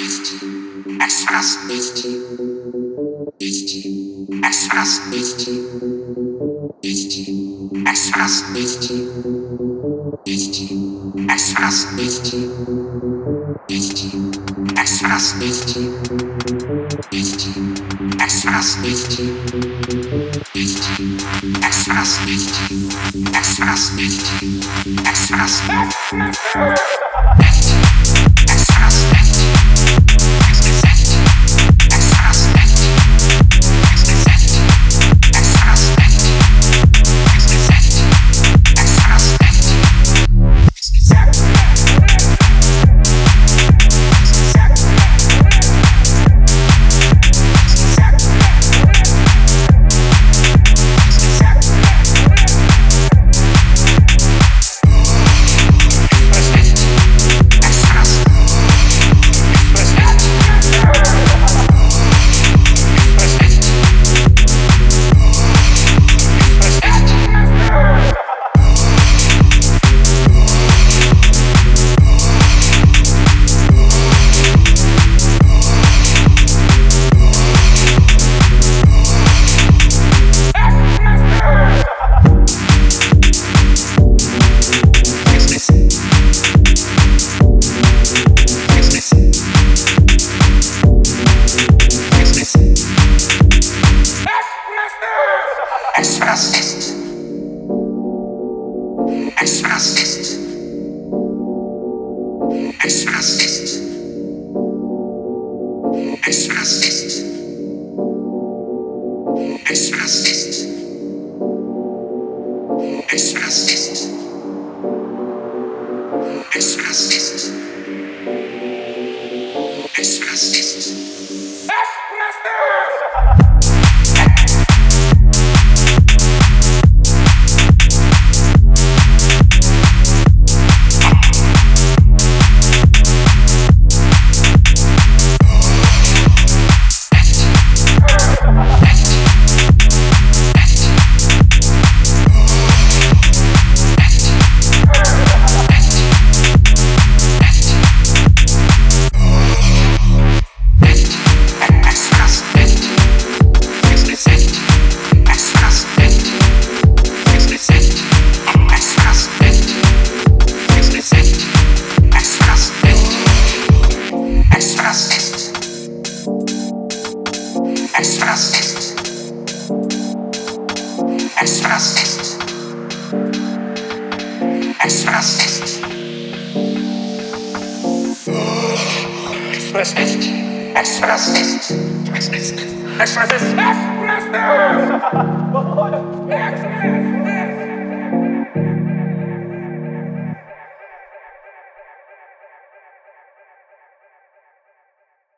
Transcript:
Есть. Экспресс. Есть. Есть. Экспресс. Есть. Есть. Экспресс. Есть. Есть. Экспресс. Есть. Есть. Экспресс. Есть. Есть. Экспресс. Есть. Есть. Экспресс. Есть. Экспресс. Есть. Экспресс. Express. frases. As frases. As frases. As frases. As frases. As frases.